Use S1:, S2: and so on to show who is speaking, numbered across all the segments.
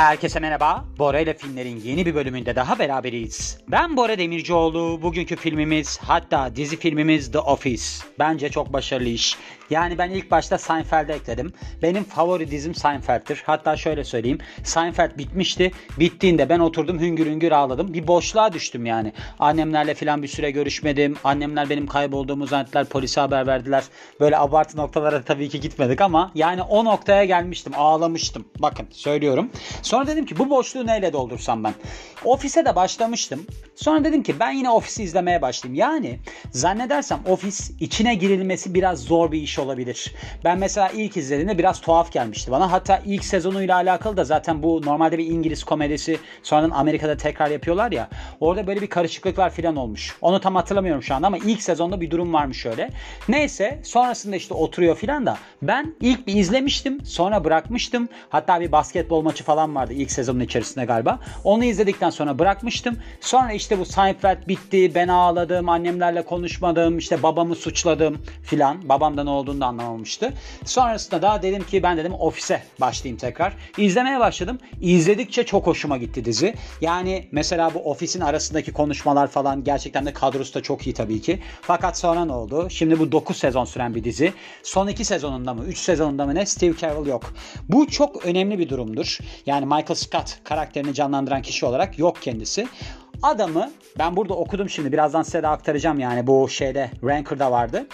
S1: Herkese merhaba. Bora ile filmlerin yeni bir bölümünde daha beraberiz. Ben Bora Demircioğlu. Bugünkü filmimiz hatta dizi filmimiz The Office. Bence çok başarılı iş. Yani ben ilk başta Seinfeld'e ekledim. Benim favori dizim Seinfeld'tir. Hatta şöyle söyleyeyim. Seinfeld bitmişti. Bittiğinde ben oturdum hüngür hüngür ağladım. Bir boşluğa düştüm yani. Annemlerle falan bir süre görüşmedim. Annemler benim kaybolduğumu zannettiler. Polise haber verdiler. Böyle abartı noktalara tabii ki gitmedik ama yani o noktaya gelmiştim. Ağlamıştım. Bakın söylüyorum. Sonra dedim ki bu boşluğu neyle doldursam ben? Ofise de başlamıştım. Sonra dedim ki ben yine ofisi izlemeye başlayayım. Yani zannedersem ofis içine girilmesi biraz zor bir iş olabilir. Ben mesela ilk izlediğimde biraz tuhaf gelmişti bana. Hatta ilk sezonuyla alakalı da zaten bu normalde bir İngiliz komedisi sonradan Amerika'da tekrar yapıyorlar ya. Orada böyle bir karışıklıklar falan olmuş. Onu tam hatırlamıyorum şu anda ama ilk sezonda bir durum varmış öyle. Neyse sonrasında işte oturuyor filan da ben ilk bir izlemiştim sonra bırakmıştım. Hatta bir basketbol maçı falan vardı ilk sezonun içerisinde galiba. Onu izledikten sonra bırakmıştım. Sonra işte bu Seinfeld bitti. Ben ağladım. Annemlerle konuşmadım. işte babamı suçladım filan. Babamda ne olduğunu da anlamamıştı. Sonrasında da dedim ki ben dedim ofise başlayayım tekrar. İzlemeye başladım. İzledikçe çok hoşuma gitti dizi. Yani mesela bu ofisin arasındaki konuşmalar falan gerçekten de kadrosu da çok iyi tabii ki. Fakat sonra ne oldu? Şimdi bu 9 sezon süren bir dizi. Son 2 sezonunda mı 3 sezonunda mı ne Steve Carell yok. Bu çok önemli bir durumdur. Yani Michael Scott karakterini canlandıran kişi olarak yok kendisi. Adamı ben burada okudum şimdi birazdan size de aktaracağım yani bu şeyde Ranker'da vardı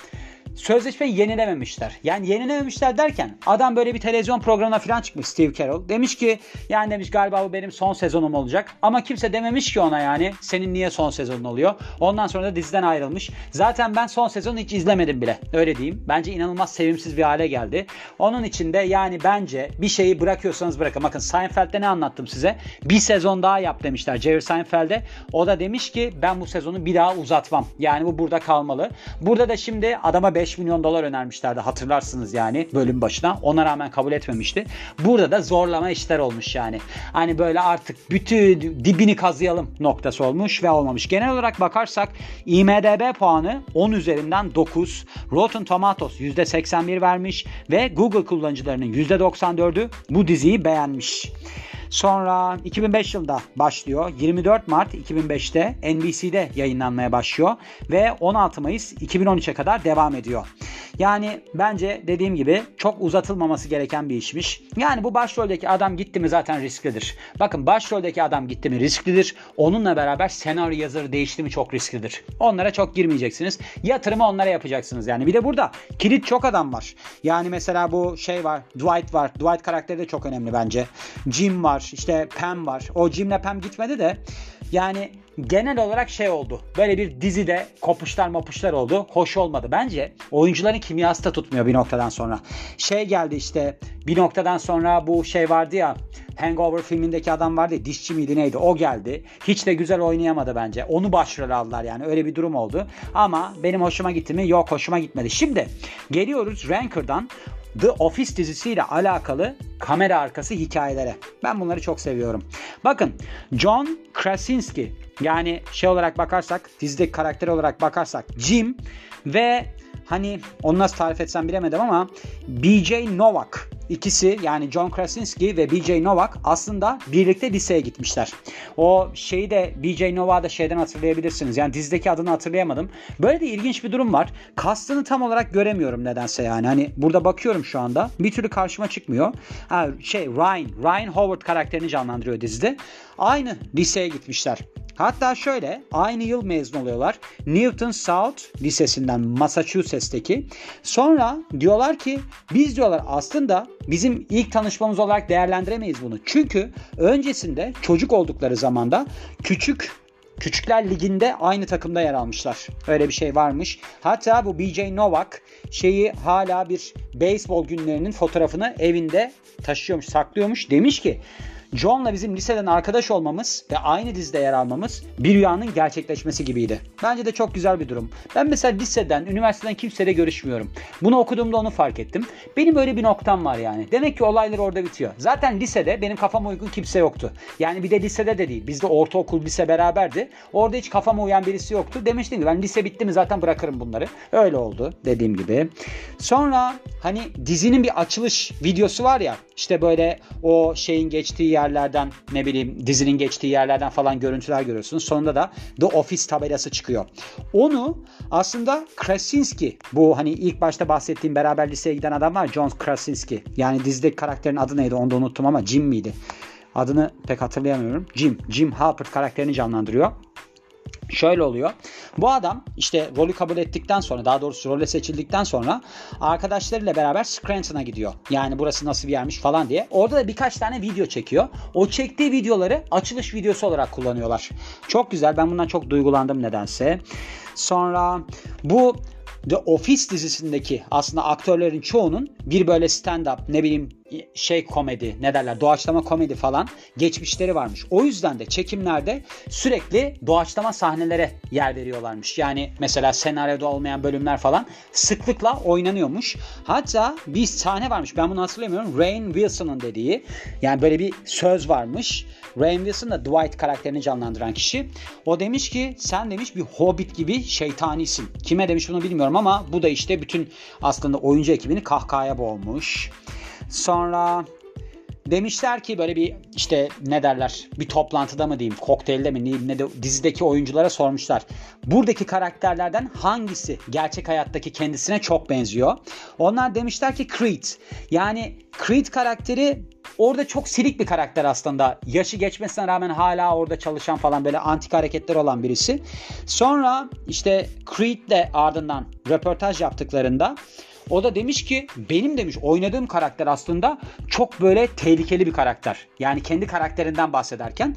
S1: sözleşmeyi yenilememişler. Yani yenilememişler derken adam böyle bir televizyon programına falan çıkmış Steve Carell. Demiş ki yani demiş galiba bu benim son sezonum olacak. Ama kimse dememiş ki ona yani senin niye son sezonun oluyor. Ondan sonra da diziden ayrılmış. Zaten ben son sezonu hiç izlemedim bile. Öyle diyeyim. Bence inanılmaz sevimsiz bir hale geldi. Onun için de yani bence bir şeyi bırakıyorsanız bırakın. Bakın Seinfeld'de ne anlattım size? Bir sezon daha yap demişler Jerry Seinfeld'e. O da demiş ki ben bu sezonu bir daha uzatmam. Yani bu burada kalmalı. Burada da şimdi adama 5 5 milyon dolar önermişlerdi hatırlarsınız yani bölüm başına. Ona rağmen kabul etmemişti. Burada da zorlama işler olmuş yani. Hani böyle artık bütün dibini kazıyalım noktası olmuş ve olmamış. Genel olarak bakarsak IMDB puanı 10 üzerinden 9. Rotten Tomatoes %81 vermiş ve Google kullanıcılarının %94'ü bu diziyi beğenmiş. Sonra 2005 yılında başlıyor. 24 Mart 2005'te NBC'de yayınlanmaya başlıyor ve 16 Mayıs 2013'e kadar devam ediyor. Yani bence dediğim gibi çok uzatılmaması gereken bir işmiş. Yani bu başroldeki adam gitti mi zaten risklidir. Bakın başroldeki adam gitti mi risklidir. Onunla beraber senaryo yazarı değişti mi çok risklidir. Onlara çok girmeyeceksiniz. Yatırımı onlara yapacaksınız yani. Bir de burada kilit çok adam var. Yani mesela bu şey var. Dwight var. Dwight karakteri de çok önemli bence. Jim var. işte Pam var. O Jim'le Pam gitmedi de yani genel olarak şey oldu. Böyle bir dizide kopuşlar mopuşlar oldu. Hoş olmadı. Bence oyuncuların kimyası da tutmuyor bir noktadan sonra. Şey geldi işte bir noktadan sonra bu şey vardı ya Hangover filmindeki adam vardı ya dişçi miydi neydi o geldi. Hiç de güzel oynayamadı bence. Onu başrol aldılar yani öyle bir durum oldu. Ama benim hoşuma gitti mi? Yok hoşuma gitmedi. Şimdi geliyoruz Ranker'dan The Office dizisiyle alakalı kamera arkası hikayelere. Ben bunları çok seviyorum. Bakın John Krasinski yani şey olarak bakarsak dizideki karakter olarak bakarsak Jim ve hani onu nasıl tarif etsem bilemedim ama BJ Novak İkisi yani John Krasinski ve BJ Novak aslında birlikte liseye gitmişler. O şeyi de BJ Novak'ı da şeyden hatırlayabilirsiniz. Yani dizideki adını hatırlayamadım. Böyle de ilginç bir durum var. Kastını tam olarak göremiyorum nedense yani. Hani burada bakıyorum şu anda. Bir türlü karşıma çıkmıyor. Ha, şey Ryan, Ryan Howard karakterini canlandırıyor dizide. Aynı liseye gitmişler. Hatta şöyle aynı yıl mezun oluyorlar. Newton South Lisesi'nden Massachusetts'teki. Sonra diyorlar ki biz diyorlar aslında bizim ilk tanışmamız olarak değerlendiremeyiz bunu. Çünkü öncesinde çocuk oldukları zamanda küçük Küçükler Ligi'nde aynı takımda yer almışlar. Öyle bir şey varmış. Hatta bu BJ Novak şeyi hala bir beyzbol günlerinin fotoğrafını evinde taşıyormuş, saklıyormuş. Demiş ki John'la bizim liseden arkadaş olmamız ve aynı dizide yer almamız bir rüyanın gerçekleşmesi gibiydi. Bence de çok güzel bir durum. Ben mesela liseden, üniversiteden kimseyle görüşmüyorum. Bunu okuduğumda onu fark ettim. Benim böyle bir noktam var yani. Demek ki olaylar orada bitiyor. Zaten lisede benim kafama uygun kimse yoktu. Yani bir de lisede de değil. Bizde ortaokul, lise beraberdi. Orada hiç kafama uyan birisi yoktu. Demiştim ki ben lise bitti mi zaten bırakırım bunları. Öyle oldu dediğim gibi. Sonra hani dizinin bir açılış videosu var ya işte böyle o şeyin geçtiği yerlerden ne bileyim dizinin geçtiği yerlerden falan görüntüler görüyorsunuz. Sonunda da The Office tabelası çıkıyor. Onu aslında Krasinski bu hani ilk başta bahsettiğim beraber liseye giden adam var John Krasinski. Yani dizideki karakterin adı neydi onu da unuttum ama Jim miydi? Adını pek hatırlayamıyorum. Jim. Jim Halpert karakterini canlandırıyor. Şöyle oluyor. Bu adam işte rolü kabul ettikten sonra daha doğrusu role seçildikten sonra arkadaşlarıyla beraber Scranton'a gidiyor. Yani burası nasıl bir yermiş falan diye. Orada da birkaç tane video çekiyor. O çektiği videoları açılış videosu olarak kullanıyorlar. Çok güzel. Ben bundan çok duygulandım nedense. Sonra bu The Office dizisindeki aslında aktörlerin çoğunun bir böyle stand-up ne bileyim şey komedi ne derler doğaçlama komedi falan geçmişleri varmış. O yüzden de çekimlerde sürekli doğaçlama sahnelere yer veriyorlarmış. Yani mesela senaryoda olmayan bölümler falan sıklıkla oynanıyormuş. Hatta bir sahne varmış ben bunu hatırlamıyorum. Rain Wilson'ın dediği yani böyle bir söz varmış. Rain Wilson da Dwight karakterini canlandıran kişi. O demiş ki sen demiş bir hobbit gibi şeytanisin. Kime demiş bunu bilmiyorum ama bu da işte bütün aslında oyuncu ekibini kahkahaya boğmuş. Sonra demişler ki böyle bir işte ne derler bir toplantıda mı diyeyim kokteylde mi diyeyim ne de dizideki oyunculara sormuşlar. Buradaki karakterlerden hangisi gerçek hayattaki kendisine çok benziyor? Onlar demişler ki Creed. Yani Creed karakteri orada çok silik bir karakter aslında. Yaşı geçmesine rağmen hala orada çalışan falan böyle antik hareketler olan birisi. Sonra işte Creed'le ardından röportaj yaptıklarında o da demiş ki benim demiş oynadığım karakter aslında çok böyle tehlikeli bir karakter. Yani kendi karakterinden bahsederken.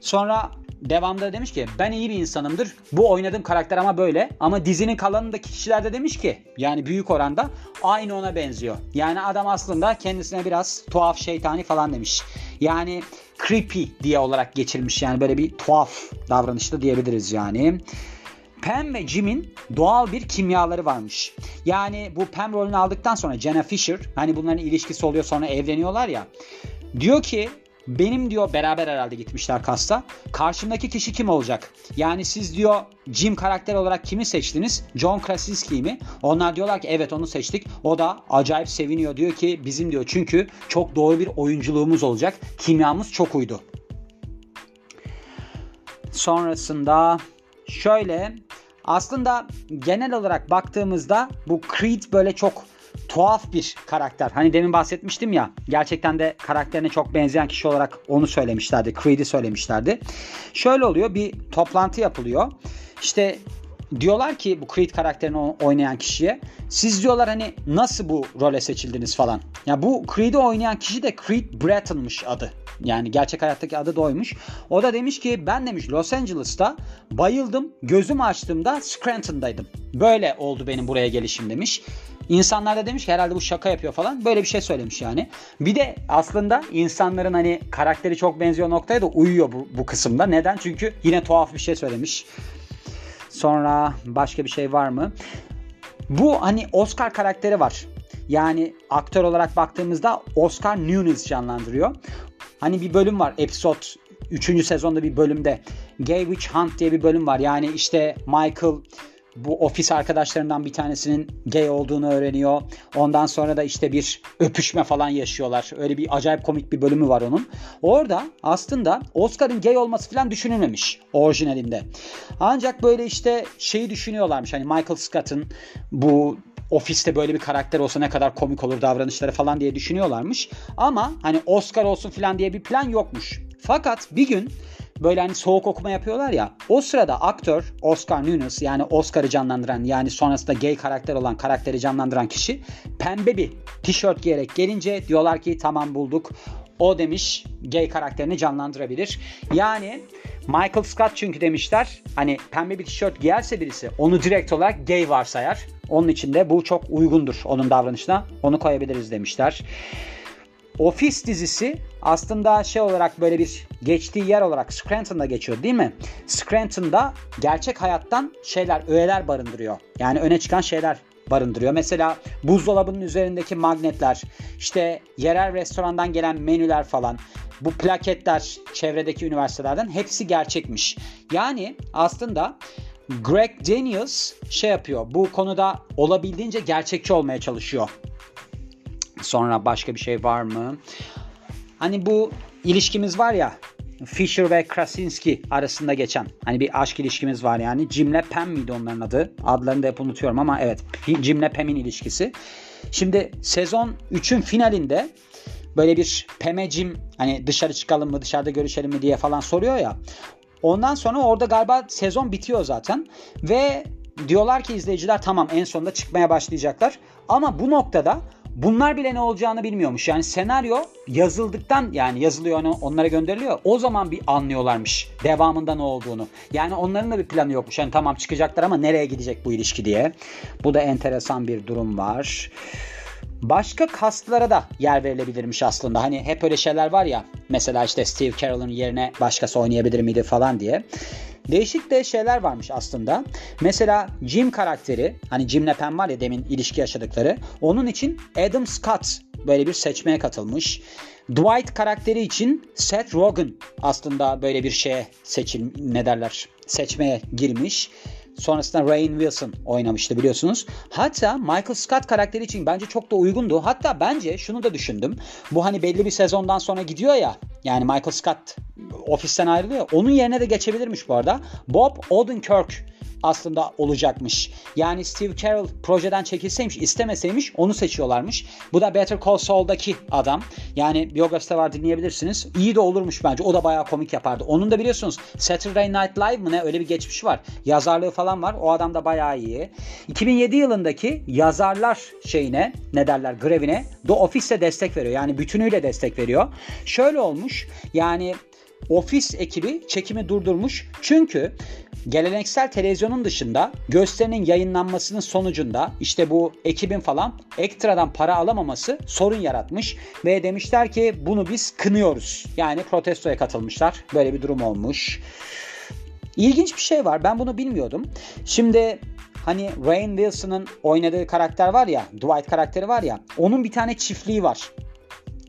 S1: Sonra devamda demiş ki ben iyi bir insanımdır. Bu oynadığım karakter ama böyle. Ama dizinin kalanındaki kişiler de demiş ki yani büyük oranda aynı ona benziyor. Yani adam aslında kendisine biraz tuhaf şeytani falan demiş. Yani creepy diye olarak geçirmiş yani böyle bir tuhaf davranışlı diyebiliriz yani. Pam ve Jim'in doğal bir kimyaları varmış. Yani bu Pam rolünü aldıktan sonra Jenna Fisher hani bunların ilişkisi oluyor sonra evleniyorlar ya. Diyor ki benim diyor beraber herhalde gitmişler kasta. Karşımdaki kişi kim olacak? Yani siz diyor Jim karakter olarak kimi seçtiniz? John Krasinski mi? Onlar diyorlar ki evet onu seçtik. O da acayip seviniyor. Diyor ki bizim diyor çünkü çok doğru bir oyunculuğumuz olacak. Kimyamız çok uydu. Sonrasında şöyle aslında genel olarak baktığımızda bu Creed böyle çok tuhaf bir karakter. Hani demin bahsetmiştim ya gerçekten de karakterine çok benzeyen kişi olarak onu söylemişlerdi. Creed'i söylemişlerdi. Şöyle oluyor bir toplantı yapılıyor. İşte diyorlar ki bu Creed karakterini oynayan kişiye siz diyorlar hani nasıl bu role seçildiniz falan. Ya bu Creed'i oynayan kişi de Creed Bratton'mış adı. Yani gerçek hayattaki adı doymuş. O da demiş ki ben demiş Los Angeles'ta bayıldım. Gözüm açtığımda Scranton'daydım. Böyle oldu benim buraya gelişim demiş. İnsanlar da demiş ki herhalde bu şaka yapıyor falan. Böyle bir şey söylemiş yani. Bir de aslında insanların hani karakteri çok benziyor noktaya da uyuyor bu, bu kısımda. Neden? Çünkü yine tuhaf bir şey söylemiş. Sonra başka bir şey var mı? Bu hani Oscar karakteri var. Yani aktör olarak baktığımızda Oscar Nunes canlandırıyor. Hani bir bölüm var episode 3. sezonda bir bölümde Gay Witch Hunt diye bir bölüm var. Yani işte Michael bu ofis arkadaşlarından bir tanesinin gay olduğunu öğreniyor. Ondan sonra da işte bir öpüşme falan yaşıyorlar. Öyle bir acayip komik bir bölümü var onun. Orada aslında Oscar'ın gay olması falan düşünülmemiş orijinalinde. Ancak böyle işte şeyi düşünüyorlarmış. Hani Michael Scott'ın bu ofiste böyle bir karakter olsa ne kadar komik olur davranışları falan diye düşünüyorlarmış. Ama hani Oscar olsun falan diye bir plan yokmuş. Fakat bir gün böyle hani soğuk okuma yapıyorlar ya. O sırada aktör Oscar Nunes yani Oscar'ı canlandıran yani sonrasında gay karakter olan karakteri canlandıran kişi pembe bir tişört giyerek gelince diyorlar ki tamam bulduk. O demiş gay karakterini canlandırabilir. Yani Michael Scott çünkü demişler hani pembe bir tişört giyerse birisi onu direkt olarak gay varsayar. Onun için de bu çok uygundur onun davranışına. Onu koyabiliriz demişler. Office dizisi aslında şey olarak böyle bir geçtiği yer olarak Scranton'da geçiyor değil mi? Scranton'da gerçek hayattan şeyler, öğeler barındırıyor. Yani öne çıkan şeyler barındırıyor. Mesela buzdolabının üzerindeki magnetler, işte yerel restorandan gelen menüler falan, bu plaketler çevredeki üniversitelerden hepsi gerçekmiş. Yani aslında Greg Daniels şey yapıyor. Bu konuda olabildiğince gerçekçi olmaya çalışıyor. Sonra başka bir şey var mı? hani bu ilişkimiz var ya Fisher ve Krasinski arasında geçen hani bir aşk ilişkimiz var yani. Jim'le Pam miydi onların adı? Adlarını da hep unutuyorum ama evet Jim'le Pam'in ilişkisi. Şimdi sezon 3'ün finalinde böyle bir Pam'e Jim hani dışarı çıkalım mı dışarıda görüşelim mi diye falan soruyor ya. Ondan sonra orada galiba sezon bitiyor zaten ve diyorlar ki izleyiciler tamam en sonunda çıkmaya başlayacaklar. Ama bu noktada Bunlar bile ne olacağını bilmiyormuş. Yani senaryo yazıldıktan yani yazılıyor onlara gönderiliyor. O zaman bir anlıyorlarmış devamında ne olduğunu. Yani onların da bir planı yokmuş. Yani tamam çıkacaklar ama nereye gidecek bu ilişki diye. Bu da enteresan bir durum var. Başka kastlara da yer verilebilirmiş aslında. Hani hep öyle şeyler var ya. Mesela işte Steve Carell'ın yerine başkası oynayabilir miydi falan diye. Değişik de şeyler varmış aslında. Mesela Jim karakteri hani Jim'le Pam var ya demin ilişki yaşadıkları. Onun için Adam Scott böyle bir seçmeye katılmış. Dwight karakteri için Seth Rogen aslında böyle bir şeye seçil ne derler seçmeye girmiş. Sonrasında Rain Wilson oynamıştı biliyorsunuz. Hatta Michael Scott karakteri için bence çok da uygundu. Hatta bence şunu da düşündüm. Bu hani belli bir sezondan sonra gidiyor ya. Yani Michael Scott ofisten ayrılıyor. Onun yerine de geçebilirmiş bu arada. Bob Odenkirk aslında olacakmış. Yani Steve Carell projeden çekilseymiş istemeseymiş onu seçiyorlarmış. Bu da Better Call Saul'daki adam. Yani biyografisi var dinleyebilirsiniz. İyi de olurmuş bence. O da bayağı komik yapardı. Onun da biliyorsunuz Saturday Night Live mı ne öyle bir geçmişi var. Yazarlığı falan var. O adam da bayağı iyi. 2007 yılındaki yazarlar şeyine ne derler grevine The Office'e destek veriyor. Yani bütünüyle destek veriyor. Şöyle olmuş. Yani Ofis ekibi çekimi durdurmuş. Çünkü geleneksel televizyonun dışında gösterinin yayınlanmasının sonucunda işte bu ekibin falan ekstradan para alamaması sorun yaratmış ve demişler ki bunu biz kınıyoruz. Yani protestoya katılmışlar. Böyle bir durum olmuş. İlginç bir şey var. Ben bunu bilmiyordum. Şimdi hani Rain Wilson'ın oynadığı karakter var ya, Dwight karakteri var ya, onun bir tane çiftliği var.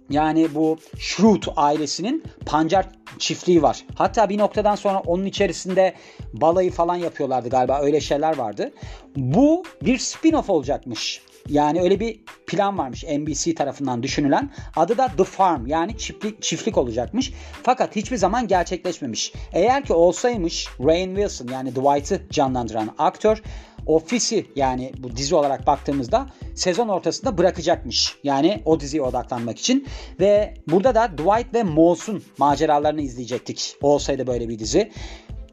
S1: Yani bu Schrute ailesinin pancar çiftliği var. Hatta bir noktadan sonra onun içerisinde balayı falan yapıyorlardı galiba öyle şeyler vardı. Bu bir spin-off olacakmış. Yani öyle bir plan varmış NBC tarafından düşünülen. Adı da The Farm yani çiftlik çiftlik olacakmış. Fakat hiçbir zaman gerçekleşmemiş. Eğer ki olsaymış Rain Wilson yani Dwight'ı canlandıran aktör Ofisi yani bu dizi olarak baktığımızda sezon ortasında bırakacakmış. Yani o diziye odaklanmak için. Ve burada da Dwight ve Mos'un maceralarını izleyecektik. Olsaydı böyle bir dizi.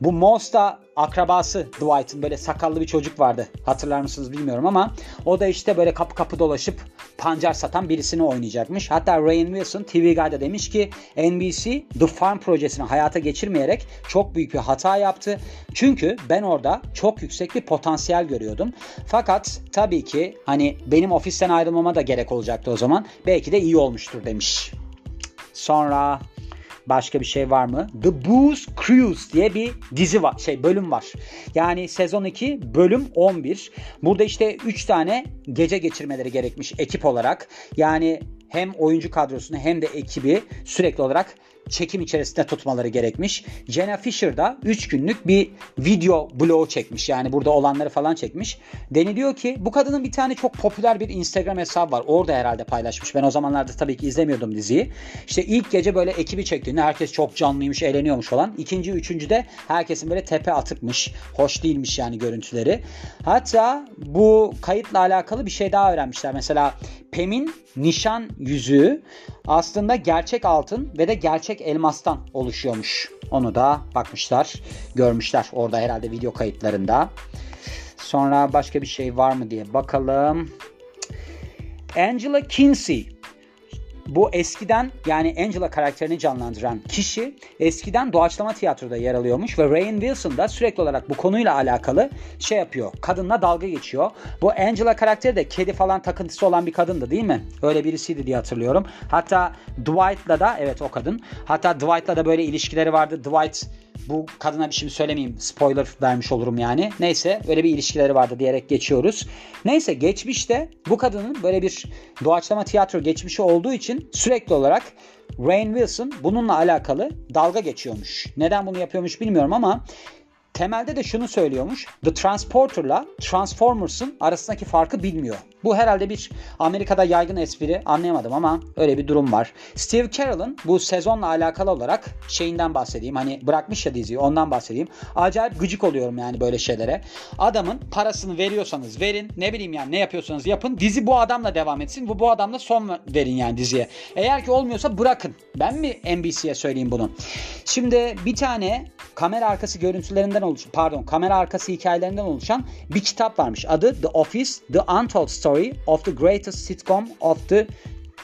S1: Bu Moss da akrabası Dwight'ın böyle sakallı bir çocuk vardı. Hatırlar mısınız bilmiyorum ama o da işte böyle kapı kapı dolaşıp pancar satan birisini oynayacakmış. Hatta Rain Wilson TV Guide'da demiş ki NBC The Farm projesini hayata geçirmeyerek çok büyük bir hata yaptı. Çünkü ben orada çok yüksek bir potansiyel görüyordum. Fakat tabii ki hani benim ofisten ayrılmama da gerek olacaktı o zaman. Belki de iyi olmuştur demiş. Sonra Başka bir şey var mı? The Booze Cruise diye bir dizi var. Şey bölüm var. Yani sezon 2 bölüm 11. Burada işte 3 tane gece geçirmeleri gerekmiş ekip olarak. Yani hem oyuncu kadrosunu hem de ekibi sürekli olarak çekim içerisinde tutmaları gerekmiş. Jenna Fisher da 3 günlük bir video blog çekmiş. Yani burada olanları falan çekmiş. Deniliyor ki bu kadının bir tane çok popüler bir Instagram hesabı var. Orada herhalde paylaşmış. Ben o zamanlarda tabii ki izlemiyordum diziyi. İşte ilk gece böyle ekibi çektiğinde herkes çok canlıymış, eğleniyormuş falan. İkinci, üçüncü de herkesin böyle tepe atıkmış. Hoş değilmiş yani görüntüleri. Hatta bu kayıtla alakalı bir şey daha öğrenmişler. Mesela Pem'in nişan yüzüğü aslında gerçek altın ve de gerçek elmastan oluşuyormuş. Onu da bakmışlar, görmüşler orada herhalde video kayıtlarında. Sonra başka bir şey var mı diye bakalım. Angela Kinsey bu eskiden yani Angela karakterini canlandıran kişi eskiden doğaçlama tiyatroda yer alıyormuş ve Rain Wilson da sürekli olarak bu konuyla alakalı şey yapıyor. Kadınla dalga geçiyor. Bu Angela karakteri de kedi falan takıntısı olan bir kadındı değil mi? Öyle birisiydi diye hatırlıyorum. Hatta Dwight'la da evet o kadın. Hatta Dwight'la da böyle ilişkileri vardı. Dwight bu kadına bir şey söylemeyeyim. Spoiler vermiş olurum yani. Neyse öyle bir ilişkileri vardı diyerek geçiyoruz. Neyse geçmişte bu kadının böyle bir doğaçlama tiyatro geçmişi olduğu için sürekli olarak Rain Wilson bununla alakalı dalga geçiyormuş. Neden bunu yapıyormuş bilmiyorum ama temelde de şunu söylüyormuş. The Transporter'la Transformers'ın arasındaki farkı bilmiyor. Bu herhalde bir Amerika'da yaygın espri anlayamadım ama öyle bir durum var. Steve Carell'ın bu sezonla alakalı olarak şeyinden bahsedeyim. Hani bırakmış ya diziyi ondan bahsedeyim. Acayip gıcık oluyorum yani böyle şeylere. Adamın parasını veriyorsanız verin. Ne bileyim yani ne yapıyorsanız yapın. Dizi bu adamla devam etsin. Bu bu adamla son verin yani diziye. Eğer ki olmuyorsa bırakın. Ben mi NBC'ye söyleyeyim bunu? Şimdi bir tane kamera arkası görüntülerinden oluşan, pardon kamera arkası hikayelerinden oluşan bir kitap varmış. Adı The Office, The Untold Story of the Greatest Sitcom of the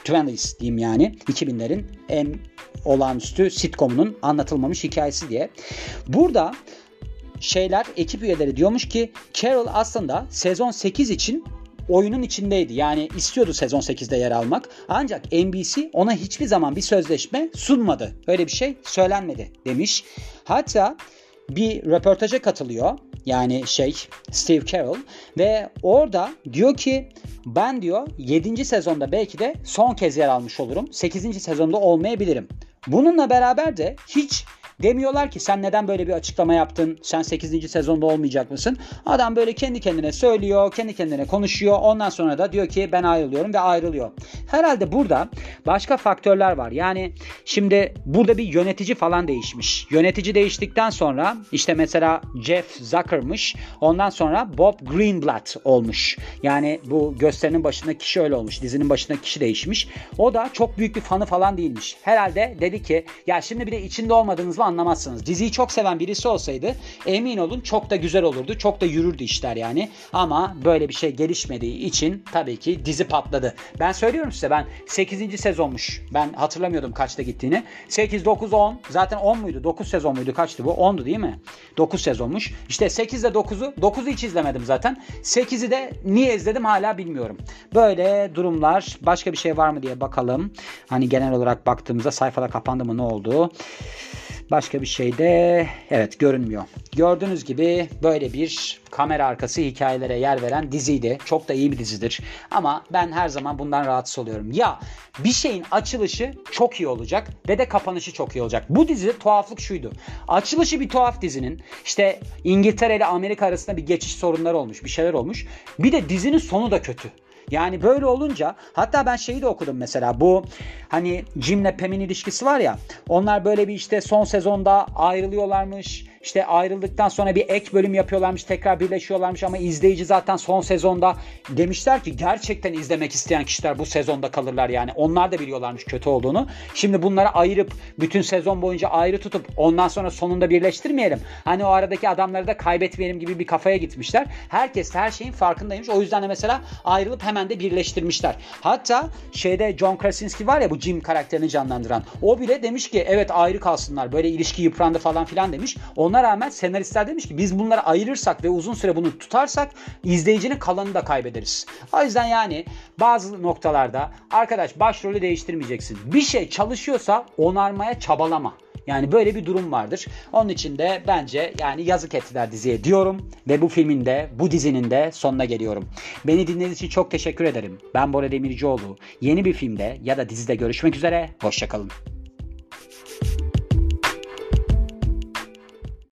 S1: 20s diyeyim yani 2000'lerin en olağanüstü sitcomunun anlatılmamış hikayesi diye. Burada şeyler ekip üyeleri diyormuş ki Carol aslında sezon 8 için oyunun içindeydi. Yani istiyordu sezon 8'de yer almak. Ancak NBC ona hiçbir zaman bir sözleşme sunmadı. Öyle bir şey söylenmedi demiş. Hatta bir röportaja katılıyor. Yani şey Steve Carell ve orada diyor ki ben diyor 7. sezonda belki de son kez yer almış olurum. 8. sezonda olmayabilirim. Bununla beraber de hiç Demiyorlar ki sen neden böyle bir açıklama yaptın? Sen 8. sezonda olmayacak mısın? Adam böyle kendi kendine söylüyor, kendi kendine konuşuyor. Ondan sonra da diyor ki ben ayrılıyorum ve ayrılıyor. Herhalde burada başka faktörler var. Yani şimdi burada bir yönetici falan değişmiş. Yönetici değiştikten sonra işte mesela Jeff Zucker'mış. Ondan sonra Bob Greenblatt olmuş. Yani bu gösterinin başındaki kişi öyle olmuş. Dizinin başındaki kişi değişmiş. O da çok büyük bir fanı falan değilmiş. Herhalde dedi ki ya şimdi bir de içinde olmadığınız mı anlamazsınız. Diziyi çok seven birisi olsaydı emin olun çok da güzel olurdu. Çok da yürürdü işler yani. Ama böyle bir şey gelişmediği için tabii ki dizi patladı. Ben söylüyorum size ben 8. sezonmuş. Ben hatırlamıyordum kaçta gittiğini. 8, 9, 10. Zaten 10 muydu? 9 sezon muydu? Kaçtı bu? 10'du değil mi? 9 sezonmuş. İşte 8 ile 9'u 9'u hiç izlemedim zaten. 8'i de niye izledim hala bilmiyorum. Böyle durumlar. Başka bir şey var mı diye bakalım. Hani genel olarak baktığımızda sayfada kapandı mı ne oldu? Başka bir şey de evet görünmüyor. Gördüğünüz gibi böyle bir kamera arkası hikayelere yer veren diziydi. Çok da iyi bir dizidir. Ama ben her zaman bundan rahatsız oluyorum. Ya bir şeyin açılışı çok iyi olacak ve de kapanışı çok iyi olacak. Bu dizi tuhaflık şuydu. Açılışı bir tuhaf dizinin. İşte İngiltere ile Amerika arasında bir geçiş sorunları olmuş. Bir şeyler olmuş. Bir de dizinin sonu da kötü. Yani böyle olunca hatta ben şeyi de okudum mesela bu hani Jim'le Pam'in ilişkisi var ya onlar böyle bir işte son sezonda ayrılıyorlarmış. İşte ayrıldıktan sonra bir ek bölüm yapıyorlarmış tekrar birleşiyorlarmış ama izleyici zaten son sezonda demişler ki gerçekten izlemek isteyen kişiler bu sezonda kalırlar yani. Onlar da biliyorlarmış kötü olduğunu. Şimdi bunları ayırıp bütün sezon boyunca ayrı tutup ondan sonra sonunda birleştirmeyelim. Hani o aradaki adamları da kaybetmeyelim gibi bir kafaya gitmişler. Herkes her şeyin farkındaymış. O yüzden de mesela ayrılıp hemen de birleştirmişler. Hatta şeyde John Krasinski var ya bu Jim karakterini canlandıran. O bile demiş ki evet ayrı kalsınlar. Böyle ilişki yıprandı falan filan demiş. Ona rağmen senaristler demiş ki biz bunları ayırırsak ve uzun süre bunu tutarsak izleyicinin kalanını da kaybederiz. O yüzden yani bazı noktalarda arkadaş başrolü değiştirmeyeceksin. Bir şey çalışıyorsa onarmaya çabalama. Yani böyle bir durum vardır. Onun için de bence yani yazık ettiler diziye diyorum. Ve bu filmin de bu dizinin de sonuna geliyorum. Beni dinlediğiniz için çok teşekkür ederim. Ben Bora Demircioğlu. Yeni bir filmde ya da dizide görüşmek üzere. Hoşçakalın.